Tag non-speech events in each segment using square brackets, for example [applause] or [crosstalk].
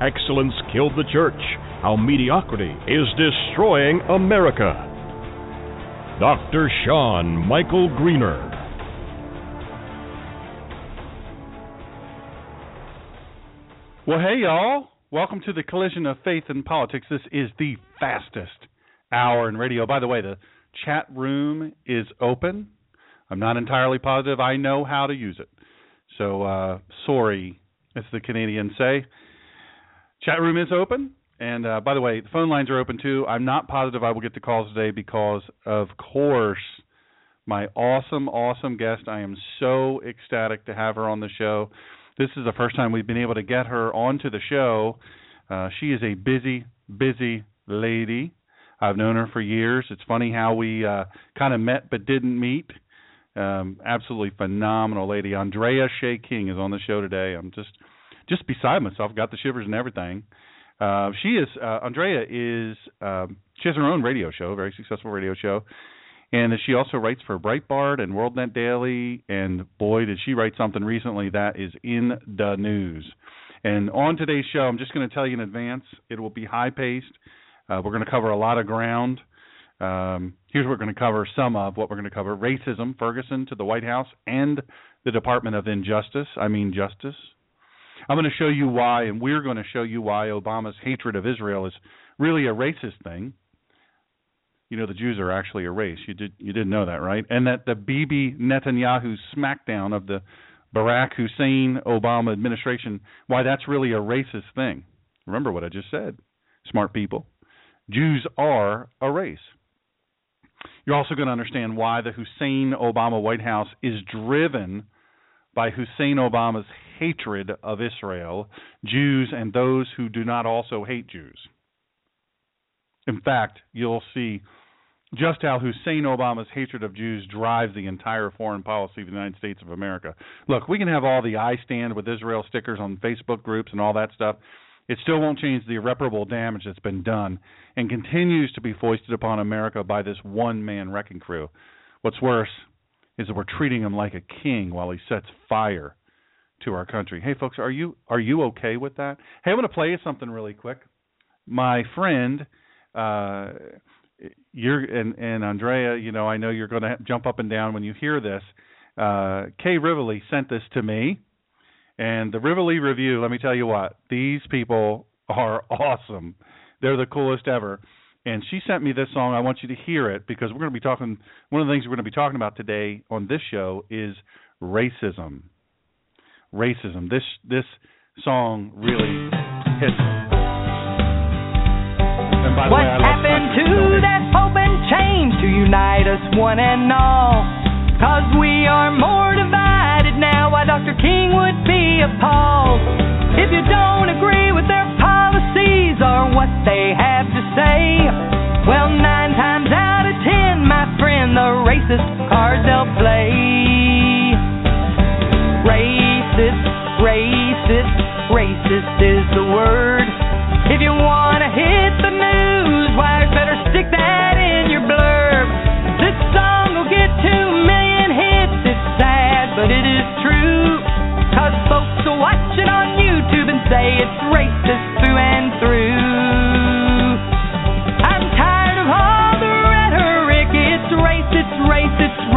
Excellence Killed the Church How Mediocrity is Destroying America. Dr. Sean Michael Greener. Well, hey, y'all. Welcome to the collision of faith and politics. This is the fastest hour in radio. By the way, the chat room is open. I'm not entirely positive I know how to use it. So, uh, sorry, as the Canadians say. Chat room is open. And uh, by the way, the phone lines are open too. I'm not positive I will get the calls today because, of course, my awesome, awesome guest. I am so ecstatic to have her on the show. This is the first time we've been able to get her onto the show. Uh, she is a busy, busy lady. I've known her for years. It's funny how we uh, kind of met but didn't meet. Um, absolutely phenomenal lady. Andrea Shea King is on the show today. I'm just just beside myself. Got the shivers and everything. Uh, she is uh, Andrea is um, she has her own radio show, very successful radio show, and she also writes for Breitbart and WorldNet Daily. And boy, did she write something recently that is in the news. And on today's show, I'm just going to tell you in advance, it will be high paced. Uh, we're going to cover a lot of ground. Um, here's what we're going to cover some of what we're going to cover racism, Ferguson to the White House, and the Department of Injustice. I mean, justice. I'm going to show you why, and we're going to show you why Obama's hatred of Israel is really a racist thing. You know, the Jews are actually a race. You did you didn't know that, right? And that the Bibi Netanyahu smackdown of the Barack Hussein Obama administration, why that's really a racist thing. Remember what I just said. Smart people. Jews are a race. You're also going to understand why the Hussein Obama White House is driven by Hussein Obama's hatred of Israel, Jews, and those who do not also hate Jews. In fact, you'll see just how Hussein Obama's hatred of Jews drives the entire foreign policy of the United States of America. Look, we can have all the I stand with Israel stickers on Facebook groups and all that stuff. It still won't change the irreparable damage that's been done and continues to be foisted upon America by this one man wrecking crew. What's worse is that we're treating him like a king while he sets fire to our country. Hey folks, are you are you okay with that? Hey, I'm going to play you something really quick. My friend uh you're and and Andrea, you know, I know you're going to jump up and down when you hear this. Uh Kay Rivoli sent this to me. And the Rivoli Revue, let me tell you what, these people are [laughs] awesome. They're the coolest ever. And she sent me this song. I want you to hear it because we're going to be talking. One of the things we're going to be talking about today on this show is racism. Racism. This this song really hits. And by the What way, I happened to that hope and change to unite us one and all? Cause we are more divided now. Why Dr. King would be appalled if you don't agree with their policies or what they have to say. Well, nine times out of ten, my friend, the racist cards they'll play. Racist, racist, racist is the word. If you wanna hit the news wires, better stick that in your blurb. This song will get two million hits. It's sad, but it is true. Cause folks are watching on YouTube and say it's racist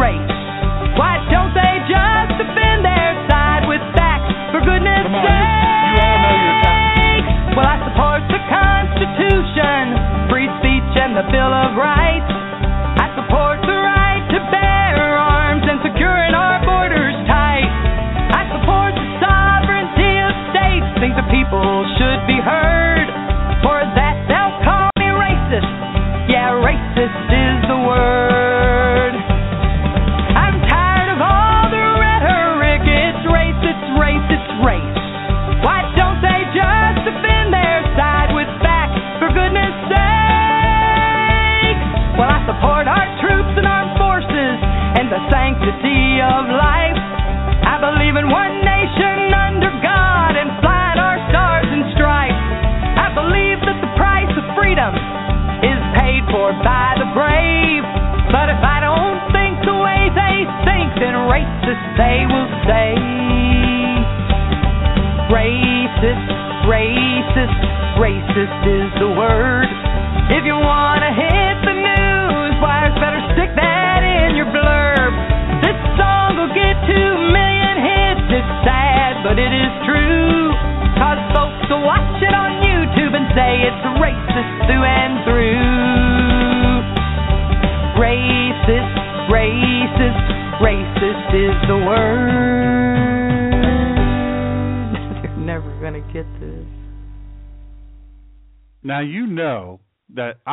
Why don't they just defend their side with facts? For goodness Come on, you- you all know your sake. Well, I support the Constitution, free speech, and the Bill of Rights. rights. I support the right to bear arms and securing our borders tight. I support the sovereignty of states. Think the people should be heard.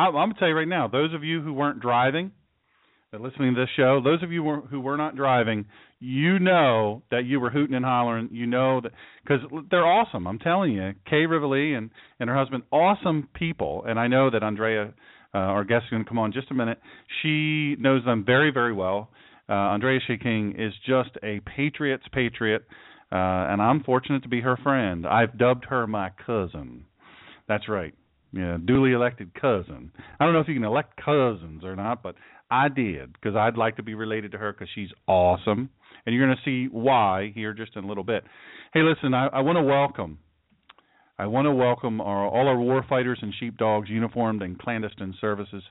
I, I'm to tell you right now. Those of you who weren't driving, that listening to this show, those of you who were, who were not driving, you know that you were hooting and hollering. You know that because they're awesome. I'm telling you, Kay Rivoli and and her husband, awesome people. And I know that Andrea, uh, our guest, is going to come on just a minute. She knows them very very well. Uh, Andrea Shea King is just a patriot's patriot, uh, and I'm fortunate to be her friend. I've dubbed her my cousin. That's right. Yeah, duly elected cousin. I don't know if you can elect cousins or not, but I did because I'd like to be related to her because she's awesome, and you're going to see why here just in a little bit. Hey, listen, I, I want to welcome, I want to welcome our, all our war fighters and sheepdogs, uniformed and clandestine services.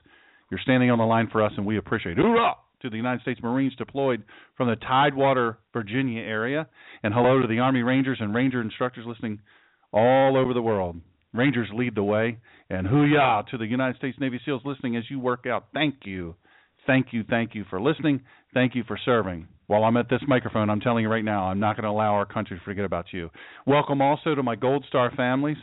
You're standing on the line for us, and we appreciate it. Hoorah! To the United States Marines deployed from the Tidewater, Virginia area, and hello to the Army Rangers and Ranger instructors listening all over the world. Rangers lead the way, and hoo-yah to the United States Navy SEALs listening as you work out. Thank you, thank you, thank you for listening. Thank you for serving. While I'm at this microphone, I'm telling you right now, I'm not going to allow our country to forget about you. Welcome also to my Gold Star families.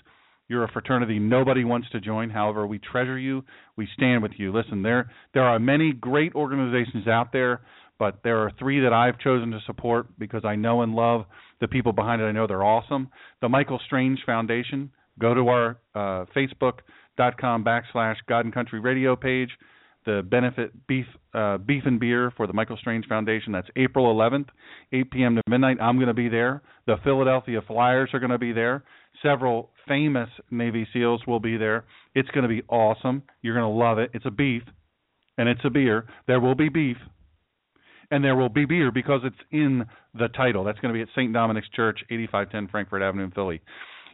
You're a fraternity nobody wants to join. However, we treasure you. We stand with you. Listen, there there are many great organizations out there, but there are three that I've chosen to support because I know and love the people behind it. I know they're awesome. The Michael Strange Foundation. Go to our uh, Facebook.com backslash God and Country Radio page. The benefit beef uh, beef and beer for the Michael Strange Foundation. That's April 11th, 8 p.m. to midnight. I'm going to be there. The Philadelphia Flyers are going to be there. Several famous Navy SEALs will be there. It's going to be awesome. You're going to love it. It's a beef, and it's a beer. There will be beef, and there will be beer because it's in the title. That's going to be at St. Dominic's Church, 8510 Frankford Avenue in Philly.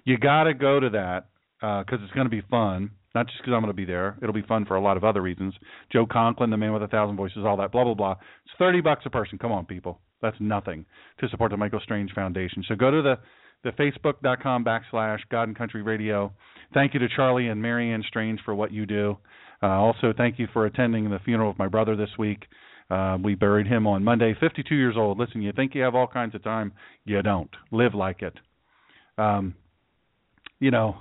You got to go to that because it's going to be fun. Not just because I'm going to be there. It'll be fun for a lot of other reasons. Joe Conklin, the man with a thousand voices, all that, blah blah blah. It's thirty bucks a person. Come on, people. That's nothing to support the Michael Strange Foundation. So go to the the facebook.com backslash God and Country Radio. Thank you to Charlie and Marianne Strange for what you do. Uh, also, thank you for attending the funeral of my brother this week. Uh, we buried him on Monday, 52 years old. Listen, you think you have all kinds of time? You don't. Live like it. Um, you know,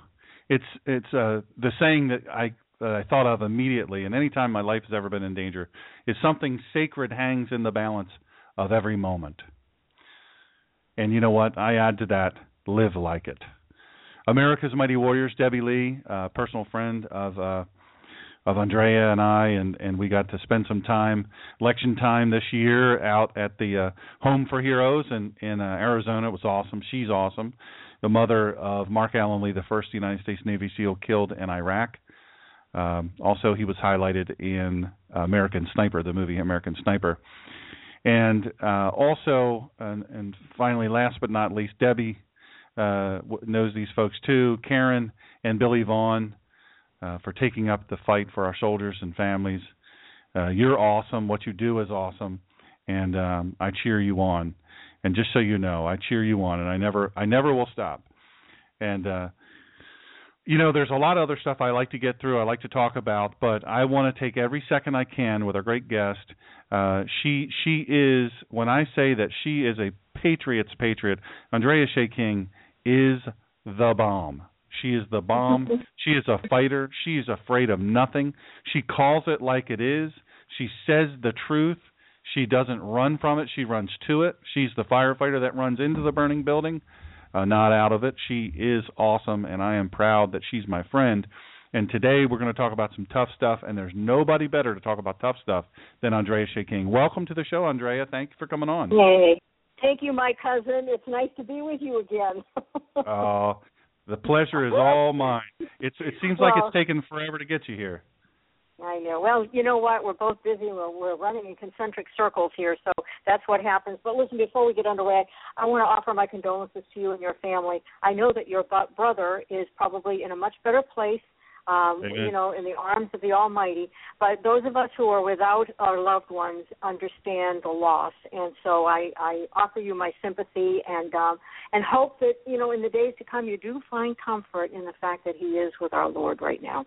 it's it's uh, the saying that I that I thought of immediately, and any time my life has ever been in danger, is something sacred hangs in the balance of every moment. And you know what? I add to that, live like it. America's Mighty Warriors, Debbie Lee, uh, personal friend of uh, of Andrea and I, and and we got to spend some time election time this year out at the uh, Home for Heroes in in uh, Arizona. It was awesome. She's awesome the mother of Marc Alan Lee, the first United States Navy SEAL killed in Iraq. Um, also, he was highlighted in American Sniper, the movie American Sniper. And uh, also, and, and, finally, last but not least, Debbie uh, knows these folks too. Karen and Billy Vaughn uh, for taking up the fight for our soldiers and families. Uh, you're awesome. What you do is awesome, and um, I cheer you on. And just so you know, I cheer you on, and I never, I never will stop. And uh, you know, there's a lot of other stuff I like to get through. I like to talk about, but I want to take every second I can with our great guest. Uh, she she is when I say that she is a patriot's patriot. Andrea Shea King is the bomb. She is the bomb. [laughs] she is a fighter. She is afraid of nothing. She calls it like it is. She says the truth. She doesn't run from it. She runs to it. She's the firefighter that runs into the burning building uh, not out of it. She is awesome, and I am proud that she's my friend. And today we're going to talk about some tough stuff, and there's nobody better to talk about tough stuff than Andrea Shea King. Welcome to the show, Andrea. Thank you for coming on. Hey, thank you, my cousin. It's nice to be with you again. [laughs] Oh, uh, the pleasure is all mine. It's it seems well, like it's taken forever to get you here. I know. Well, you know what? We're both busy. We're, we're running in concentric circles here, so that's what happens. But listen, before we get underway, I want to offer my condolences to you and your family. I know that your brother is probably in a much better place, um, you know, in the arms of the Almighty. But those of us who are without our loved ones understand the loss, and so I, I offer you my sympathy and um, and hope that you know in the days to come you do find comfort in the fact that He is with our Lord right now.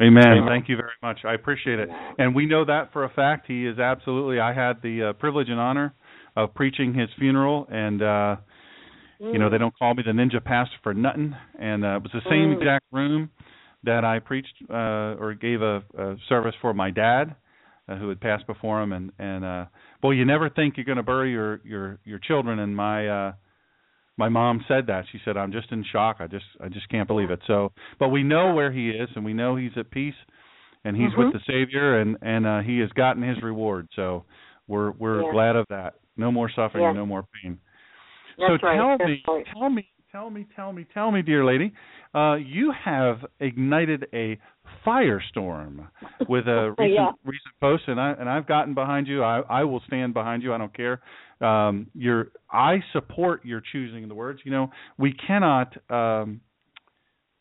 Amen. Thank you very much. I appreciate it. And we know that for a fact. He is absolutely. I had the uh, privilege and honor of preaching his funeral, and uh, mm. you know they don't call me the ninja pastor for nothing. And uh, it was the same mm. exact room that I preached uh, or gave a, a service for my dad, uh, who had passed before him. And and uh, boy, you never think you're going to bury your your your children. And my uh, my mom said that. She said, "I'm just in shock. I just I just can't believe it." So, but we know where he is, and we know he's at peace, and he's mm-hmm. with the Savior, and and uh, he has gotten his reward. So, we're we're yeah. glad of that. No more suffering, yeah. no more pain. That's so right. tell That's me, right. tell me, tell me, tell me, tell me, dear lady, uh, you have ignited a firestorm with a [laughs] recent yeah. recent post, and I and I've gotten behind you. I I will stand behind you. I don't care um, your I support your choosing the words. You know, we cannot um,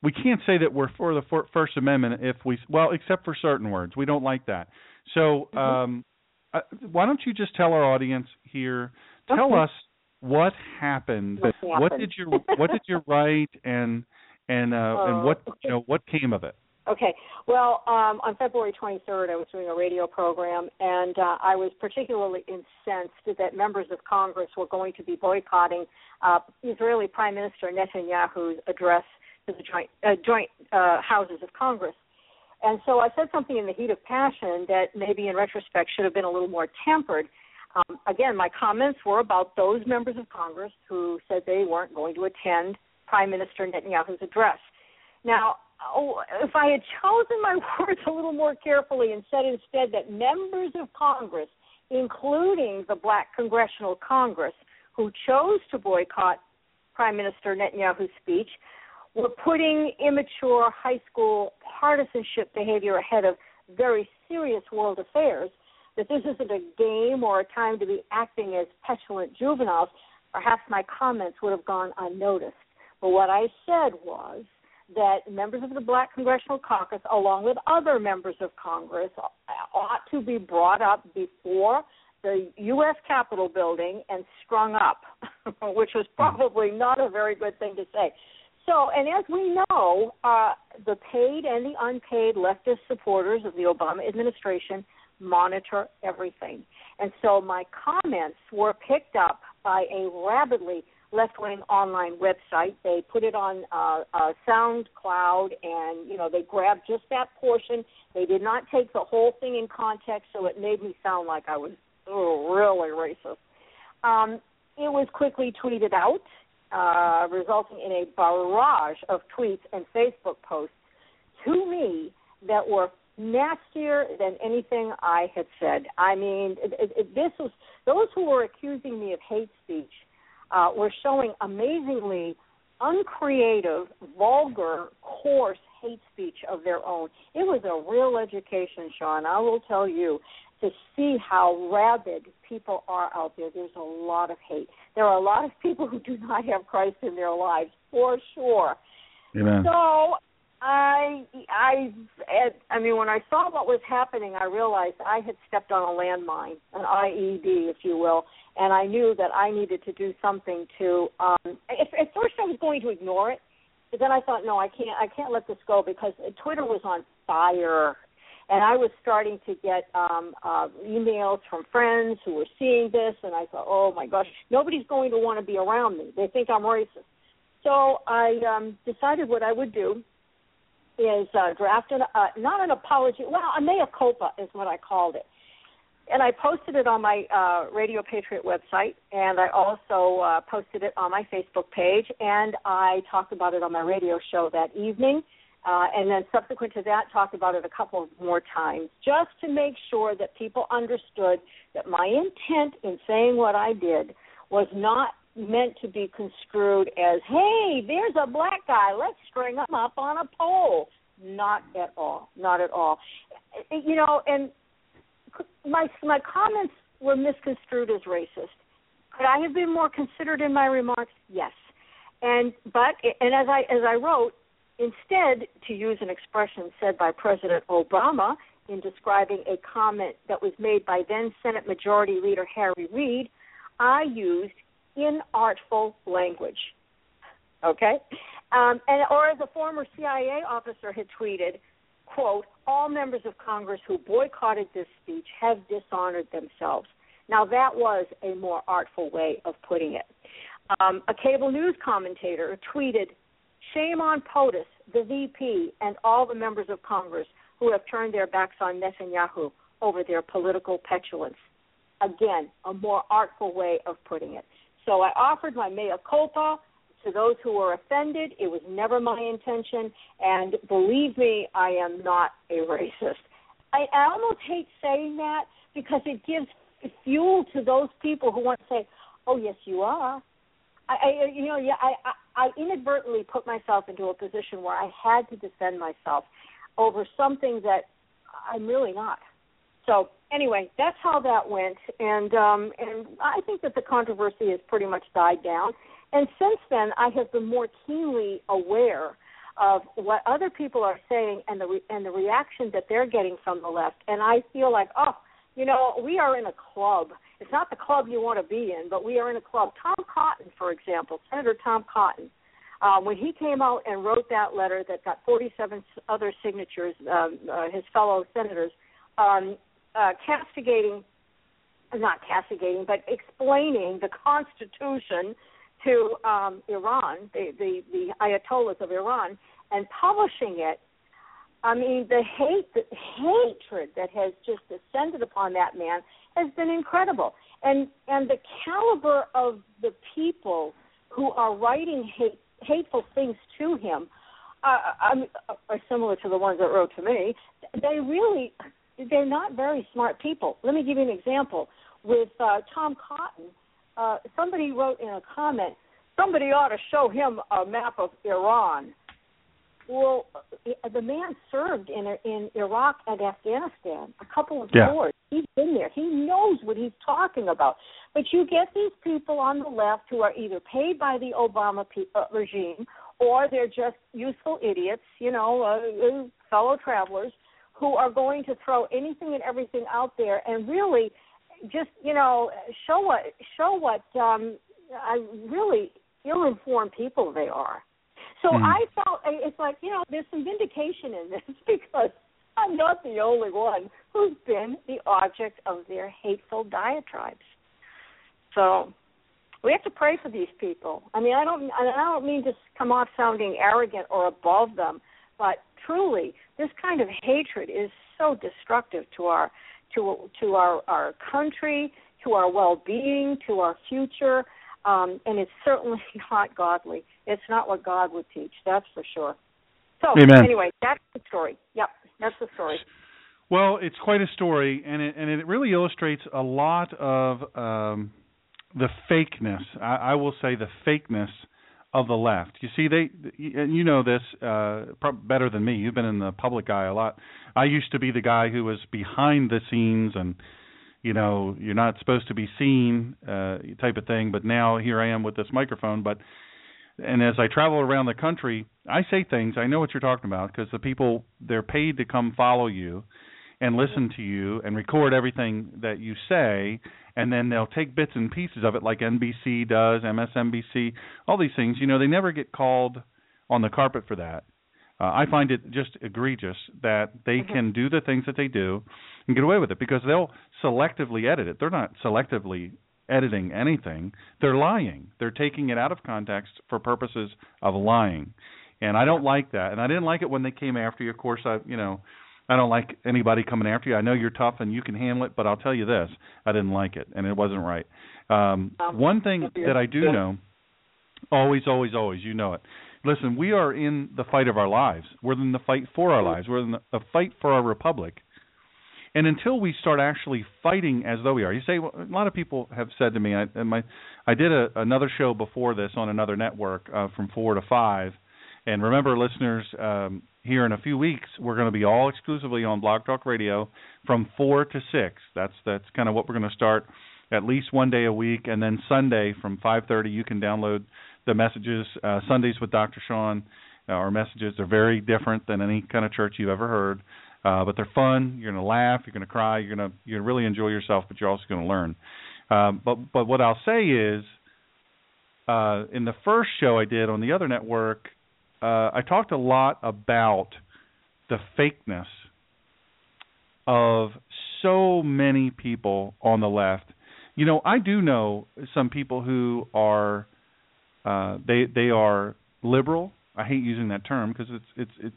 we can't say that we're for the First Amendment if we well, except for certain words. We don't like that. So mm-hmm. um, uh, why don't you just tell our audience here? Tell okay. us what happened. What, what did you What did you write and and uh, uh, and what you know what came of it? Okay. Well, um, on February 23rd, I was doing a radio program, and uh, I was particularly incensed that members of Congress were going to be boycotting uh, Israeli Prime Minister Netanyahu's address to the joint, uh, joint uh, houses of Congress. And so I said something in the heat of passion that maybe in retrospect should have been a little more tempered. Um, again, my comments were about those members of Congress who said they weren't going to attend Prime Minister Netanyahu's address. Now, oh, if I had chosen my [laughs] words a little more carefully and said instead that members of Congress, including the Black Congressional Congress, who chose to boycott Prime Minister Netanyahu's speech, were putting immature high school partisanship behavior ahead of very serious world affairs, that this isn't a game or a time to be acting as petulant juveniles, perhaps my comments would have gone unnoticed. But what I said was that members of the Black Congressional Caucus, along with other members of Congress, ought to be brought up before the U.S. Capitol building and strung up, [laughs] which was probably not a very good thing to say. So, and as we know, uh, the paid and the unpaid leftist supporters of the Obama administration monitor everything. And so my comments were picked up by a rabidly left wing online website. They put it on uh, uh, SoundCloud, and you know they grabbed just that portion. They did not take the whole thing in context, so it made me sound like I was oh, really racist. Um, it was quickly tweeted out, uh, resulting in a barrage of tweets and Facebook posts to me that were nastier than anything I had said. I mean, it, it, this was those who were accusing me of hate speech uh, were showing amazingly uncreative, vulgar, coarse hate speech of their own. It was a real education, Sean. I will tell you to see how rabid people are out there. There's a lot of hate. There are a lot of people who do not have Christ in their lives, for sure. Amen. So I I I mean when I saw what was happening I realized I had stepped on a landmine, an IED if you will, and I knew that I needed to do something to um at, at first I was going to ignore it But then I thought, no, I can't. I can't let this go because Twitter was on fire, and I was starting to get um, uh, emails from friends who were seeing this, and I thought, oh my gosh, nobody's going to want to be around me. They think I'm racist. So I um, decided what I would do is uh, draft uh, not an apology, well, a mea culpa is what I called it. And I posted it on my uh, Radio Patriot website, and I also uh, posted it on my Facebook page, and I talked about it on my radio show that evening, uh, and then subsequent to that, talked about it a couple more times, just to make sure that people understood that my intent in saying what I did was not meant to be construed as, "Hey, there's a black guy, let's string him up on a pole." Not at all. Not at all. You know, and my my comments were misconstrued as racist. Could I have been more considered in my remarks? Yes. And but and as I as I wrote, instead to use an expression said by President Obama in describing a comment that was made by then Senate Majority Leader Harry Reid, I used inartful language. Okay? Um, and or as a former CIA officer had tweeted, quote, all members of Congress who boycotted this speech have dishonored themselves. Now, that was a more artful way of putting it. Um, a cable news commentator tweeted, Shame on POTUS, the VP, and all the members of Congress who have turned their backs on Netanyahu over their political petulance. Again, a more artful way of putting it. So I offered my mea culpa to those who were offended. It was never my intention, and believe me, I am not a racist. I, I almost hate saying that because it gives fuel to those people who want to say, "Oh, yes, you are." I, I you know, yeah, I, I, I inadvertently put myself into a position where I had to defend myself over something that I'm really not. So anyway, that's how that went, and um, and I think that the controversy has pretty much died down. And since then, I have been more keenly aware of what other people are saying and the re- and the reaction that they're getting from the left. And I feel like, oh, you know, we are in a club. It's not the club you want to be in, but we are in a club. Tom Cotton, for example, Senator Tom Cotton, um, when he came out and wrote that letter that got 47 other signatures, um, uh, his fellow senators, um, uh, castigating, not castigating, but explaining the Constitution to um, Iran, the, the the Ayatollahs of Iran, and publishing it. I mean, the hate, the hatred that has just descended upon that man has been incredible, and and the caliber of the people who are writing hate, hateful things to him uh, are similar to the ones that wrote to me. They really, they're not very smart people. Let me give you an example. With uh, Tom Cotton, uh, somebody wrote in a comment, somebody ought to show him a map of Iran. Well, uh, the man served in in Iraq and Afghanistan, a couple of yeah. wars. He's been there. He knows what he's talking about. But you get these people on the left who are either paid by the Obama pe- uh, regime or they're just useful idiots, you know, uh, uh fellow travelers who are going to throw anything and everything out there and really just you know show what show what um I really ill-informed people they are. So mm. I felt it's like you know there's some vindication in this [laughs] because I'm not the only one who's been the object of their hateful diatribes. So we have to pray for these people. I mean, I don't I don't mean to come off sounding arrogant or above them, but truly, this kind of hatred is so destructive to our to to our our country, to our well-being, to our future, um, and it's certainly [laughs] not godly. It's not what God would teach. That's for sure. So Amen. anyway, that's the story. Yep, that's the story. Well, it's quite a story, and it and it really illustrates a lot of um, the fakeness. I, I will say the fakeness of the left. You see, they and you know this uh, better than me. You've been in the public eye a lot. I used to be the guy who was behind the scenes and you know you're not supposed to be seen uh, type of thing. But now here I am with this microphone. But and as I travel around the country, I say things. I know what you're talking about because the people they're paid to come follow you and listen to you and record everything that you say and then they'll take bits and pieces of it like NBC does, MSNBC, all these things. You know, they never get called on the carpet for that. Uh, I find it just egregious that they Mhm. can do the things that they do and get away with it because they'll selectively edit it. They're not selectively editing anything. They're lying. They're taking it out of context for purposes of lying. And I don't like that. And I didn't like it when they came after you. Of course, I, you know, I don't like anybody coming after you. I know you're tough and you can handle it, but I'll tell you this: I didn't like it, and it wasn't right. Um, Um, one thing that I do know, always, always, always, you know it. Listen, we are in the fight of our lives. We're in the fight for our lives. We're in the, a fight for our republic. And until we start actually fighting as though we are, you say well, a lot of people have said to me. I, and my, I did a, another show before this on another network uh, from four to five. And remember, listeners, um, here in a few weeks, we're going to be all exclusively on Blog Talk Radio from four to six. That's that's kind of what we're going to start at least one day a week, and then Sunday from 5:30 you can download the messages. Uh, Sundays with Dr. Sean, uh, our messages are very different than any kind of church you've ever heard, uh, but they're fun. You're going to laugh, you're going to cry, you're going to you're really enjoy yourself, but you're also going to learn. Um, but but what I'll say is, uh, in the first show I did on the other network, uh, I talked a lot about the fakeness of so many people on the left. You know, I do know some people who are uh they they are liberal. I hate using that term because it's it's it's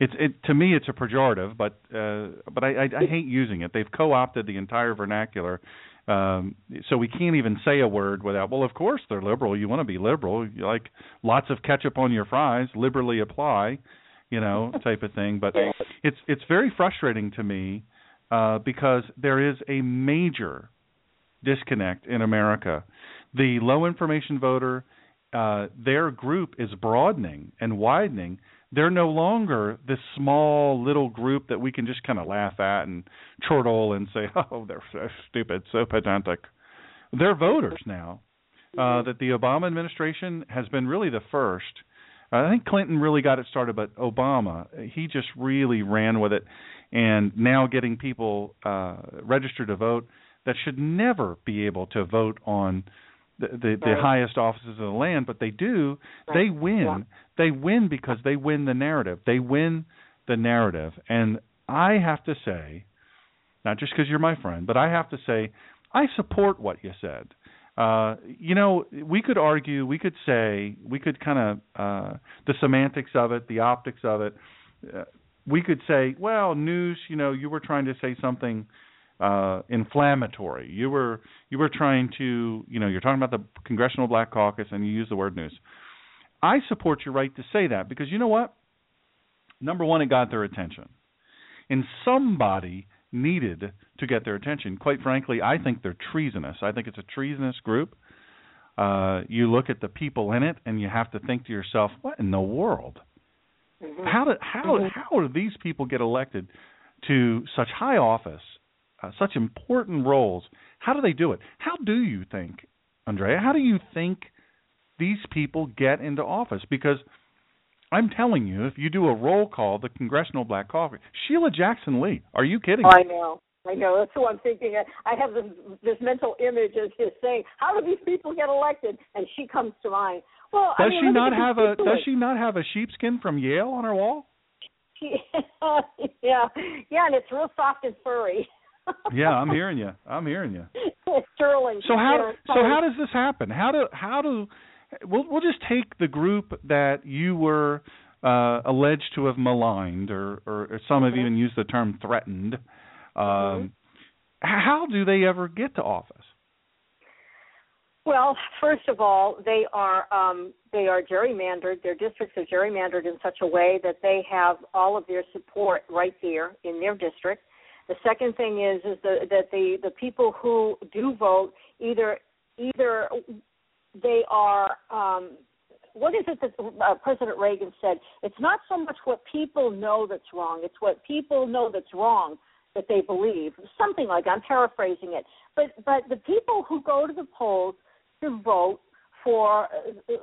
it's it to me it's a pejorative, but uh but I, I I hate using it. They've co-opted the entire vernacular. Um so we can't even say a word without well of course they're liberal. You want to be liberal. You like lots of ketchup on your fries, liberally apply, you know, [laughs] type of thing, but it's it's very frustrating to me uh, because there is a major disconnect in America. The low information voter, uh, their group is broadening and widening. They're no longer this small little group that we can just kind of laugh at and chortle and say, [laughs] "Oh, they're so stupid, so pedantic." They're voters now. Uh, that the Obama administration has been really the first. I think Clinton really got it started, but Obama he just really ran with it, and now getting people uh, registered to vote that should never be able to vote on the the, the Right. highest offices of the land, but they do. They win. Yeah. They win because they win the narrative. They win the narrative, and I have to say, not just because you're my friend, but I have to say, I support what you said. Uh, you know, we could argue, we could say, we could kind of uh, the semantics of it, the optics of it. Uh, we could say, well, news. You know, you were trying to say something uh, inflammatory. You were you were trying to, you know, you're talking about the Congressional Black Caucus, and you use the word news. I support your right to say that because you know what? Number one, it got their attention, and somebody needed to get their attention. Quite frankly, I think they're treasonous. I think it's a treasonous group. Uh, you look at the people in it, and you have to think to yourself, "What in the world? Mhm. How do how Mhm. how do these people get elected to such high office, uh, such important roles? How do they do it? How do you think, Andrea? How do you think these people get into office? Because I'm telling you, if you do a roll call, the Congressional Black Caucus, Sheila Jackson Lee. Are you kidding? Oh, I know. I know. That's what I'm thinking. I have this this mental image of just saying, "How do these people get elected?" And she comes to mind. Well, I does mean, she not have a. Does she not have a sheepskin from Yale on her wall? [laughs] Yeah, yeah, and it's real soft and furry. Yeah, I'm hearing you. I'm hearing you. it's sterling. So how so how does this happen? How do how do we'll we'll just take the group that you were uh, alleged to have maligned, or or some have Mhm. even used the term threatened. Um, Mhm. How do they ever get to office? Well, first of all, they are um, they are gerrymandered. Their districts are gerrymandered in such a way that they have all of their support right there in their district. The second thing is is the, that the the people who do vote either either they are um, what is it that uh, President Reagan said? It's not so much what people know that's wrong; it's what people know that's wrong that they believe. Something like I'm paraphrasing it, but but the people who go to the polls to vote for uh,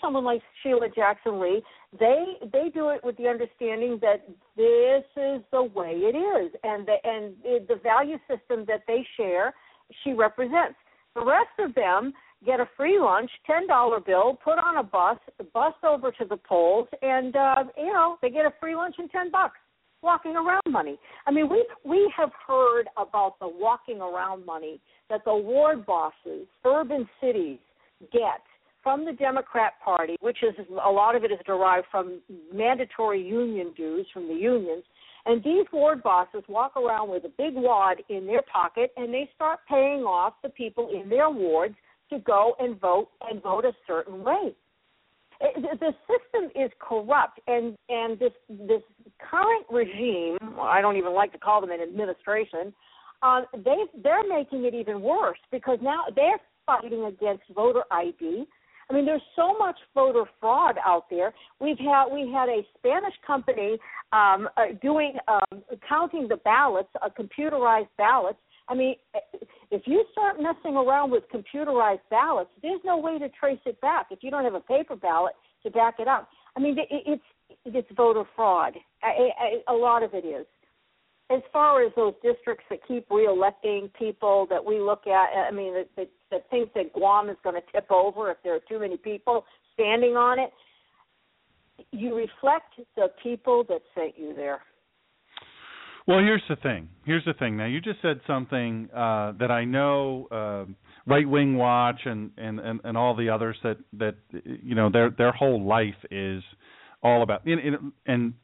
someone like Sheila Jackson Lee, they they do it with the understanding that this is the way it is, and the and the, value system that they share, she represents. The rest of them, get a free lunch, ten dollar bill, put on a bus, bus over to the polls, and uh, you know they get a free lunch and ten bucks. Walking around money. I mean, we we have heard about the walking around money that the ward bosses, urban cities get from the Democrat Party, which is a lot of it is derived from mandatory union dues from the unions. And these ward bosses walk around with a big wad in their pocket and they start paying off the people in their wards to go and vote and vote a certain way. The system is corrupt, and and this this current regime, I don't even like to call them an administration, uh, they they're making it even worse because now they're fighting against voter ID. I mean, there's so much voter fraud out there. We've had we had a Spanish company um, uh, doing um, counting the ballots, uh, computerized ballots. I mean, if you start messing around with computerized ballots, there's no way to trace it back if you don't have a paper ballot to back it up. I mean, it, it's it's voter fraud. I, I, a lot of it is as far as those districts that keep reelecting people that we look at, I mean, that, that, that think that Guam is going to tip over if there are too many people standing on it, you reflect the people that sent you there. Well, here's the thing. Here's the thing. Now, you just said something uh, that I know uh, Right Wing Watch and, and, and, and all the others that that you know their their whole life is all about and, and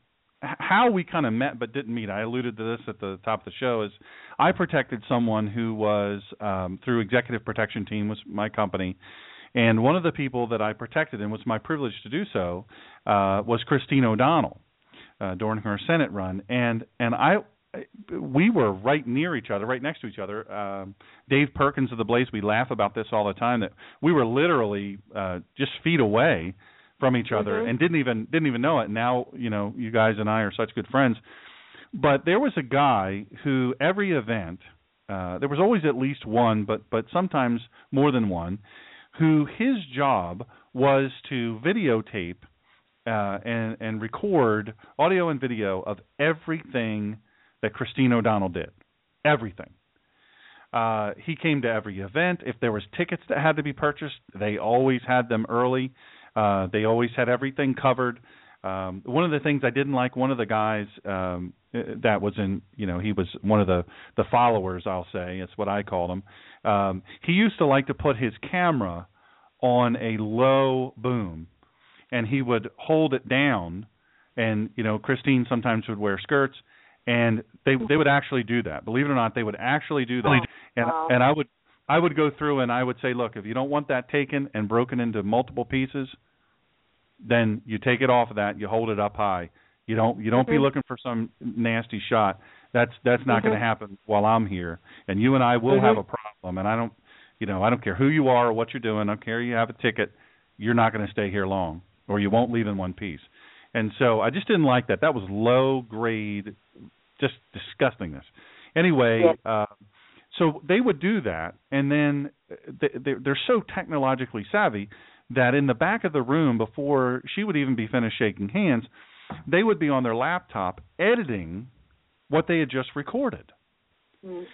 how we kind of met but didn't meet. I alluded to this at the top of the show. Is I protected someone who was um, through Executive Protection Team was my company, and one of the people that I protected and was my privilege to do so uh, was Christine O'Donnell uh, during her Senate run, and and I. We were right near each other, right next to each other. Um, Dave Perkins of the Blaze, we laugh about this all the time. That we were literally uh, just feet away from each other mm-hmm. and didn't even didn't even know it. Now you know you guys and I are such good friends. But there was a guy who every event uh, there was always at least one, but but sometimes more than one, who his job was to videotape uh, and and record audio and video of everything that Christine O'Donnell did, everything. Uh, he came to every event. If there was tickets that had to be purchased, they always had them early. Uh, they always had everything covered. Um, one of the things I didn't like, one of the guys um, that was in, you know, he was one of the the followers. I'll say it's what I called him. Um, he used to like to put his camera on a low boom, and he would hold it down. And you know, Christine sometimes would wear skirts, and they they would actually do that. Believe it or not, they would actually do that. And Wow. and I would I would go through and I would say, look, if you don't want that taken and broken into multiple pieces, then you take it off of that, you hold it up high. You don't you don't be Mhm. looking for some nasty shot. That's that's not going Mhm. to happen while I'm here. And you and I will Mhm. have a problem. And I don't you know, I don't care who you are or what you're doing. I don't care you have a ticket. You're not going to stay here long or you won't leave in one piece. And so I just didn't like that. That was low grade just disgustingness. Anyway, uh, so they would do that, and then they, they're, they're so technologically savvy that in the back of the room, before she would even be finished shaking hands, they would be on their laptop editing what they had just recorded. Mm.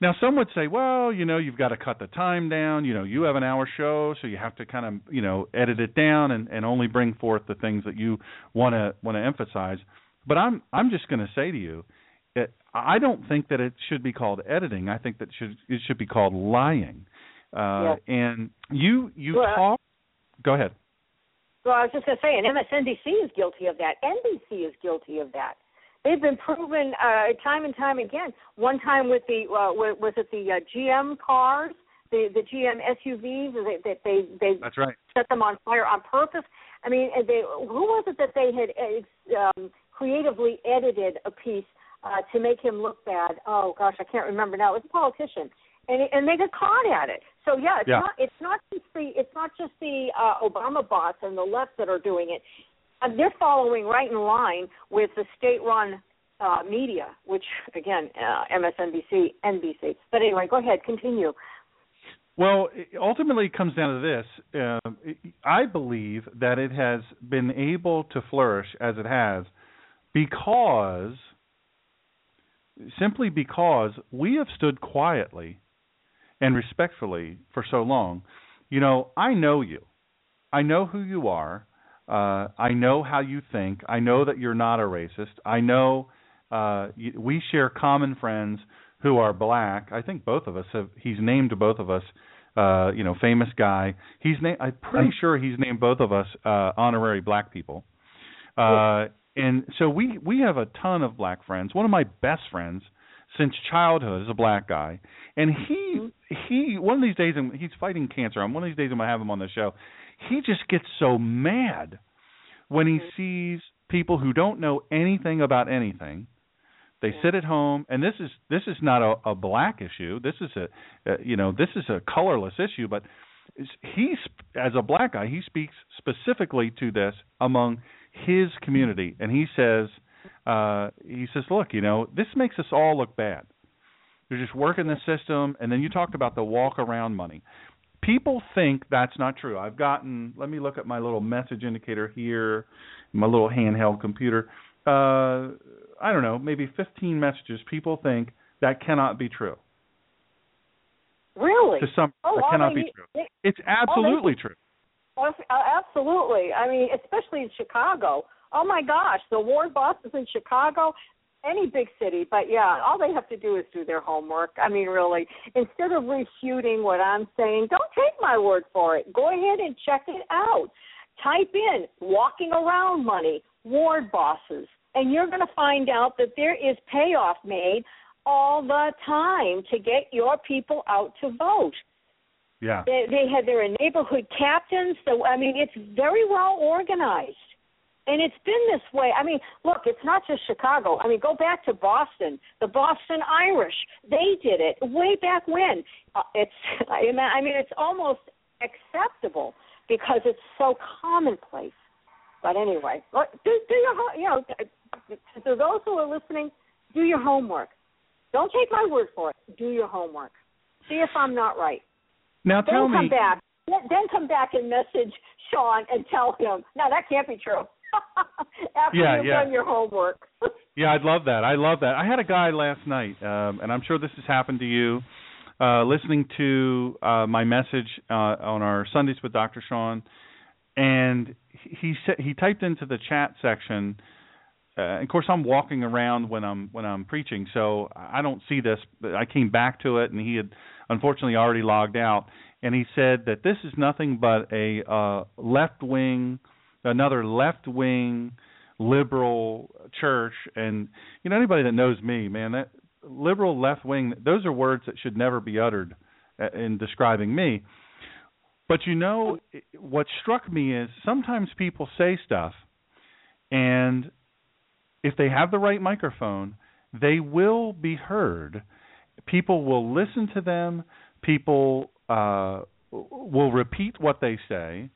Now, some would say, well, you know, you've got to cut the time down. You know, you have an hour show, so you have to kind of, you know, edit it down and, and only bring forth the things that you want to want to emphasize. But I'm I'm just going to say to you, it, I don't think that it should be called editing. I think that should it should be called lying. Uh, Yes. And you you Well, talk. Go ahead. Well, I was just going to say, and MSNBC is guilty of that. NBC is guilty of that. They've been proven uh, time and time again. One time with the uh, was it the uh, GM cars, the the GM SUVs that they, they they That's right. set them on fire on purpose. I mean, and they who was it that they had uh, um, creatively edited a piece uh, to make him look bad? Oh gosh, I can't remember now. It was a politician, and it, and they got caught at it. So yeah, it's Yeah. not it's not just the it's not just the uh, Obama bots and the left that are doing it. Uh, they're following right in line with the state-run uh, media, which again, uh, MSNBC, NBC. But anyway, go ahead, continue. Well, ultimately it ultimately comes down to this. Uh, I believe that it has been able to flourish as it has because, simply because we have stood quietly and respectfully for so long. you know, I know you. I know who you are. Uh, I know how you think. I know that you're not a racist. I know uh, we share common friends who are black. I think both of us have. He's named both of us. Uh, you know, famous guy. He's named. I'm pretty sure he's named both of us uh, honorary black people. Uh, and so we we have a ton of black friends. One of my best friends since childhood is a black guy, and he mm-hmm. he one of these days he's fighting cancer. On one of these days I'm gonna have him on the show. He just gets so mad when he mm-hmm. sees people who don't know anything about anything. They sit at home, and this is this is not a, a black issue. This is a, a you know this is a colorless issue, but he's as a black guy he speaks specifically to this among his community, and he says uh, he says, look, you know this makes us all look bad. You're just working the system, and then you talked about the walk around money people think that's not true. I've gotten. Let me look at my little message indicator here, my little handheld computer. Uh, I don't know, maybe 15 messages. People think that cannot be true. Really? To some, oh, that cannot be need, true. They, it's absolutely they, true. Uh, absolutely. I mean, especially in Chicago. Oh my gosh, the ward bosses in Chicago, any big city, but yeah, all they have to do is do their homework. I mean, really, instead of refuting what I'm saying, don't take my word for it. Go ahead and check it out. Type in walking around money, ward bosses, and you're going to find out that there is payoff made all the time to get your people out to vote. Yeah. They, they had their neighborhood captains. So I mean, it's very well organized. And it's been this way. I mean, look, it's not just Chicago. I mean, go back to Boston. The Boston Irish, they did it way back when. Uh, it's, [laughs] I mean, it's almost acceptable because it's so commonplace. But anyway, do, do your, you know, to those who are listening, do your homework. Don't take my word for it. Do your homework. See if I'm not right. Now then tell come. Back, then come back and message Sean and tell him. No, that can't be true. [laughs] After yeah, you've yeah. done your homework. [laughs] yeah, I'd love that. I love that. I had a guy last night, um, and I'm sure this has happened to you. Uh, listening to uh, my message uh, on our Sundays with Dr. Sean, and he said he typed into the chat section. Uh, of course, I'm walking around when I'm when I'm preaching, so I don't see this. But I came back to it, and he had unfortunately already logged out. And he said that this is nothing but a uh, left wing another left wing liberal church and you know anybody that knows me man that liberal left wing those are words that should never be uttered uh, in describing me but you know what struck me is sometimes people say stuff and if they have the right microphone they will be heard people will listen to them. People uh will repeat what they say.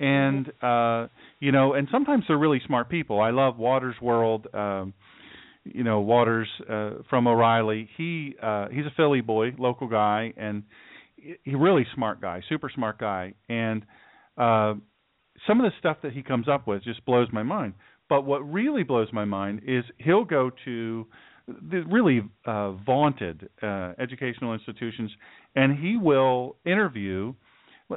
And uh you know and sometimes they're really smart people. I love Watters world um you know Watters uh from o'reilly. He uh he's a philly boy local guy and he really smart guy super smart guy. And uh some of the stuff that he comes up with just blows my mind. But what really blows my mind is he'll go to the really uh vaunted uh educational institutions and he will interview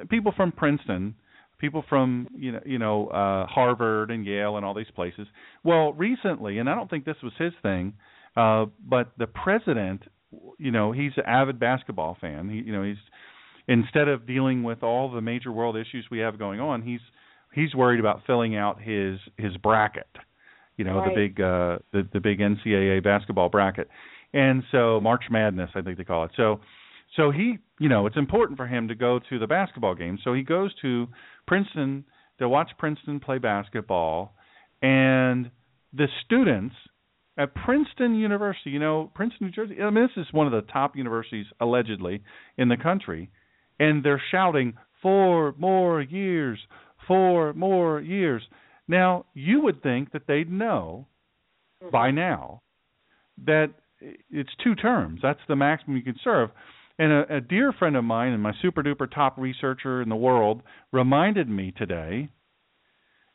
people from princeton people from you know you know uh Harvard and Yale and all these places. Well, recently, and I don't think this was his thing, uh but the president, you know, he's an avid basketball fan. He you know, he's instead of dealing with all the major world issues we have going on, he's he's worried about filling out his his bracket. You know, right. the big uh the the big NCAA basketball bracket. And so March Madness, I think they call it. So so he, you know, it's important for him to go to the basketball game. So he goes to Princeton to watch Princeton play basketball, and the students at Princeton University, you know, Princeton, New Jersey. I mean, this is one of the top universities allegedly in the country, and they're shouting four more years, four more years. Now, you would think that they'd know mm-hmm. by now that it's two terms. That's the maximum you can serve. And a, a dear friend of mine and my super duper top researcher in the world reminded me today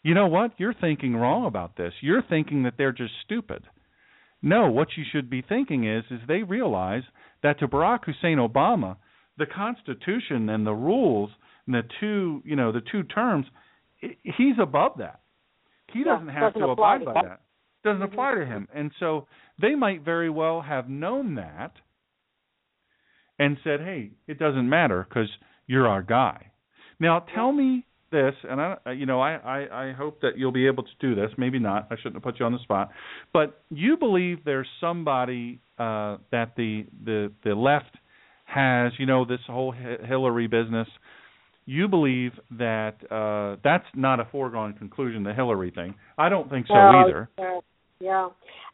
you know what? You're thinking wrong about this. You're thinking that they're just stupid. No, what you should be thinking is is they realize that to Barack Hussein Obama, the Constitution and the rules and the two you know the two terms, he's above that. He doesn't yeah, have doesn't to abide by that. Doesn't Mhm. apply to him, and so they might very well have known that and said, "Hey, it doesn't matter because you're our guy." Now, tell me this, and I, you know, I, I, I hope that you'll be able to do this. Maybe not. I shouldn't have put you on the spot, but you believe there's somebody uh, that the the the left has, you know, this whole Hillary business. You believe that uh, that's not a foregone conclusion, the Hillary thing. I don't think so either. yeah.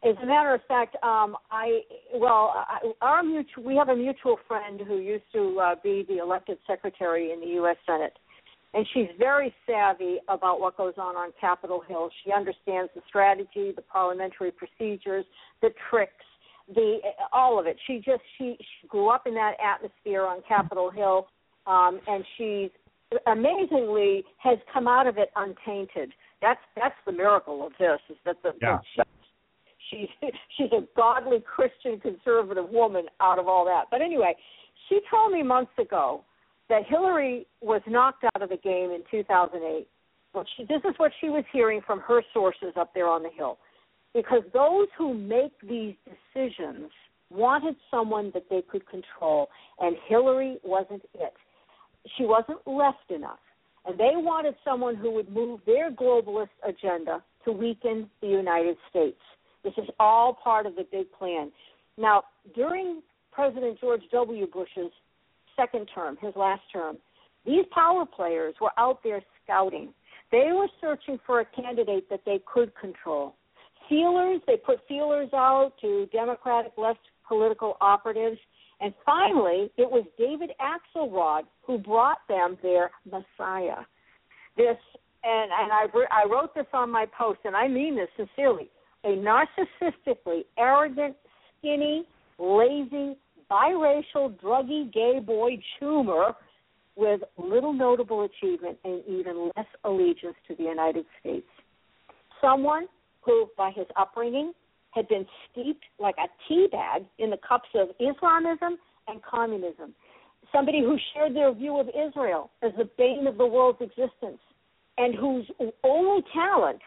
As a matter of fact, um, I well, I, our mutual we have a mutual friend who used to uh, be the elected secretary in the U.S. Senate, and she's very savvy about what goes on on Capitol Hill. She understands the strategy, the parliamentary procedures, the tricks, the all of it. She just she, she grew up in that atmosphere on Capitol Hill, um, and she's amazingly has come out of it untainted. That's that's the miracle of this is that the Yeah. that she, she's she's a godly Christian conservative woman out of all that. But anyway, she told me months ago that Hillary was knocked out of the game in 2008. Well, she, this is what she was hearing from her sources up there on the hill, because those who make these decisions wanted someone that they could control, and Hillary wasn't it. She wasn't left enough. And they wanted someone who would move their globalist agenda to weaken the United States. This is all part of the big plan. Now, during President George W. Bush's second term, his last term, these power players were out there scouting. They were searching for a candidate that they could control. Feelers, they put feelers out to Democratic left political operatives. And finally, it was David Axelrod who brought them their Messiah. This, and, and I, I wrote this on my post, and I mean this sincerely a narcissistically arrogant, skinny, lazy, biracial, druggy gay boy Schumer with little notable achievement and even less allegiance to the United States. Someone who, by his upbringing, had been steeped like a tea bag in the cups of Islamism and communism. Somebody who shared their view of Israel as the bane of the world's existence, and whose only talent,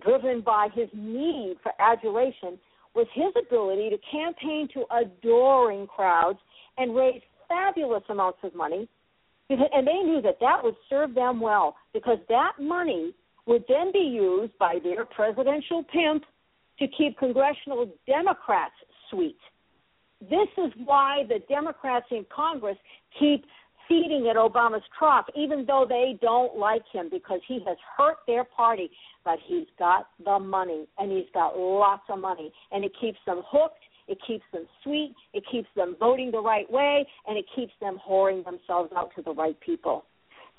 driven by his need for adulation, was his ability to campaign to adoring crowds and raise fabulous amounts of money. And they knew that that would serve them well because that money would then be used by their presidential pimp to keep congressional Democrats sweet. This is why the Democrats in Congress keep feeding at Obama's trough, even though they don't like him because he has hurt their party. But he's got the money, and he's got lots of money, and it keeps them hooked. It keeps them sweet. It keeps them voting the right way, and it keeps them whoring themselves out to the right people.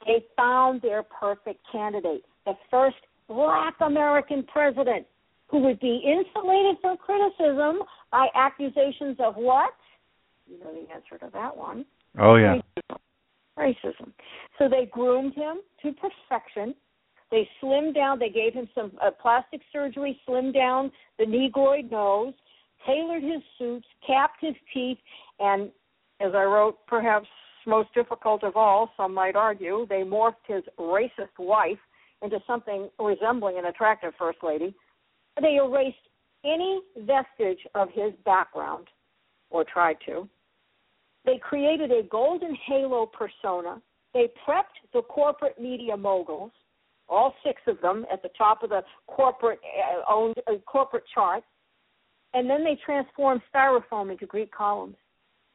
They found their perfect candidate, the first black American president who would be insulated from criticism by accusations of what? You know the answer to that one. Oh yeah. Racism. So they groomed him to perfection. They slimmed down. They gave him some uh, plastic surgery, slimmed down the negroid nose, tailored his suits, capped his teeth, and as I wrote, perhaps most difficult of all, some might argue, they morphed his racist wife into something resembling an attractive first lady. They erased any vestige of his background, or tried to. They created a golden halo persona. They prepped the corporate media moguls, all six of them at the top of the corporate uh, owned uh, corporate chart, and then they transformed styrofoam into Greek columns.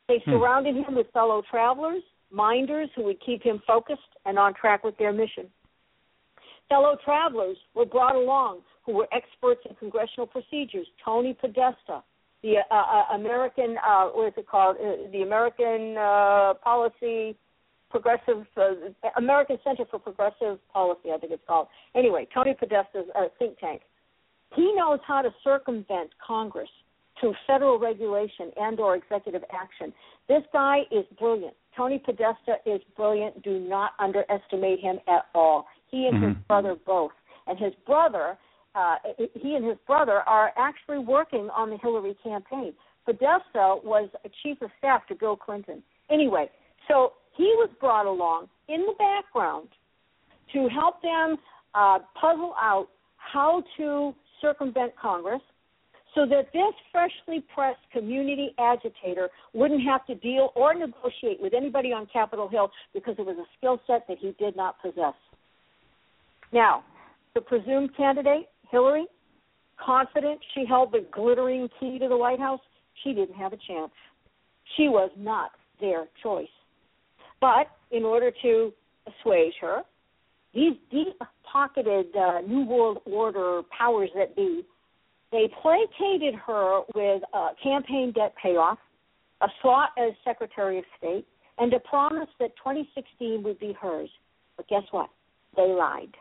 They Hmm. surrounded him with fellow travelers, minders who would keep him focused and on track with their mission. Fellow travelers were brought along who were experts in congressional procedures. Tony Podesta, the uh, uh, American, uh, what is it called? Uh, the American uh, Policy Progressive, uh, American Center for Progressive Policy, I think it's called. Anyway, Tony Podesta's uh, think tank. He knows how to circumvent Congress through federal regulation and or executive action. This guy is brilliant. Tony Podesta is brilliant. Do not underestimate him at all. He and his Mhm. brother both. And his brother, uh, he and his brother are actually working on the Hillary campaign. Podesta was a chief of staff to Bill Clinton. Anyway, so he was brought along in the background to help them uh, puzzle out how to circumvent Congress so that this freshly pressed community agitator wouldn't have to deal or negotiate with anybody on Capitol Hill because it was a skill set that he did not possess. Now, the presumed candidate, Hillary, confident she held the glittering key to the White House, she didn't have a chance. She was not their choice. But in order to assuage her, these deep pocketed uh, New World Order powers that be, they placated her with a campaign debt payoff, a slot as Secretary of State, and a promise that 2016 would be hers. But guess what? They lied.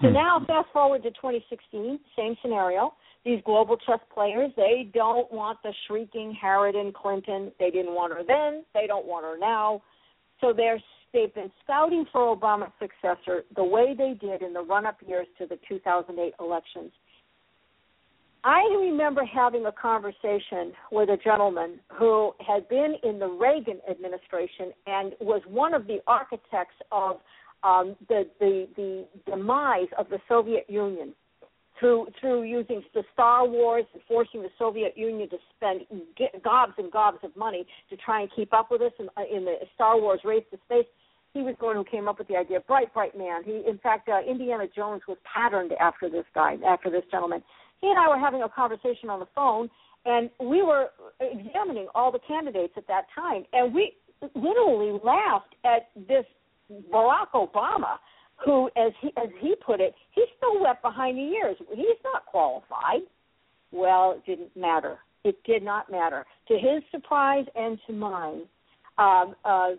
So hmm. now, fast forward to 2016, same scenario. These global chess players, they don't want the shrieking Harridan Clinton. They didn't want her then. They don't want her now. So they're they've been scouting for Obama's successor the way they did in the run-up years to the 2008 elections. I remember having a conversation with a gentleman who had been in the Reagan administration and was one of the architects of um, the, the the demise of the Soviet Union through through using the Star Wars and forcing the Soviet Union to spend gobs and gobs of money to try and keep up with us in, in the Star Wars race to space. He was the one who came up with the idea. Bright, bright man. He, in fact, uh, Indiana Jones was patterned after this guy, after this gentleman. He and I were having a conversation on the phone, and we were examining all the candidates at that time, and we literally laughed at this Barack Obama, who, as he as he put it, he's still wet behind the ears. He's not qualified. Well, it didn't matter. It did not matter. To his surprise and to mine, um, uh,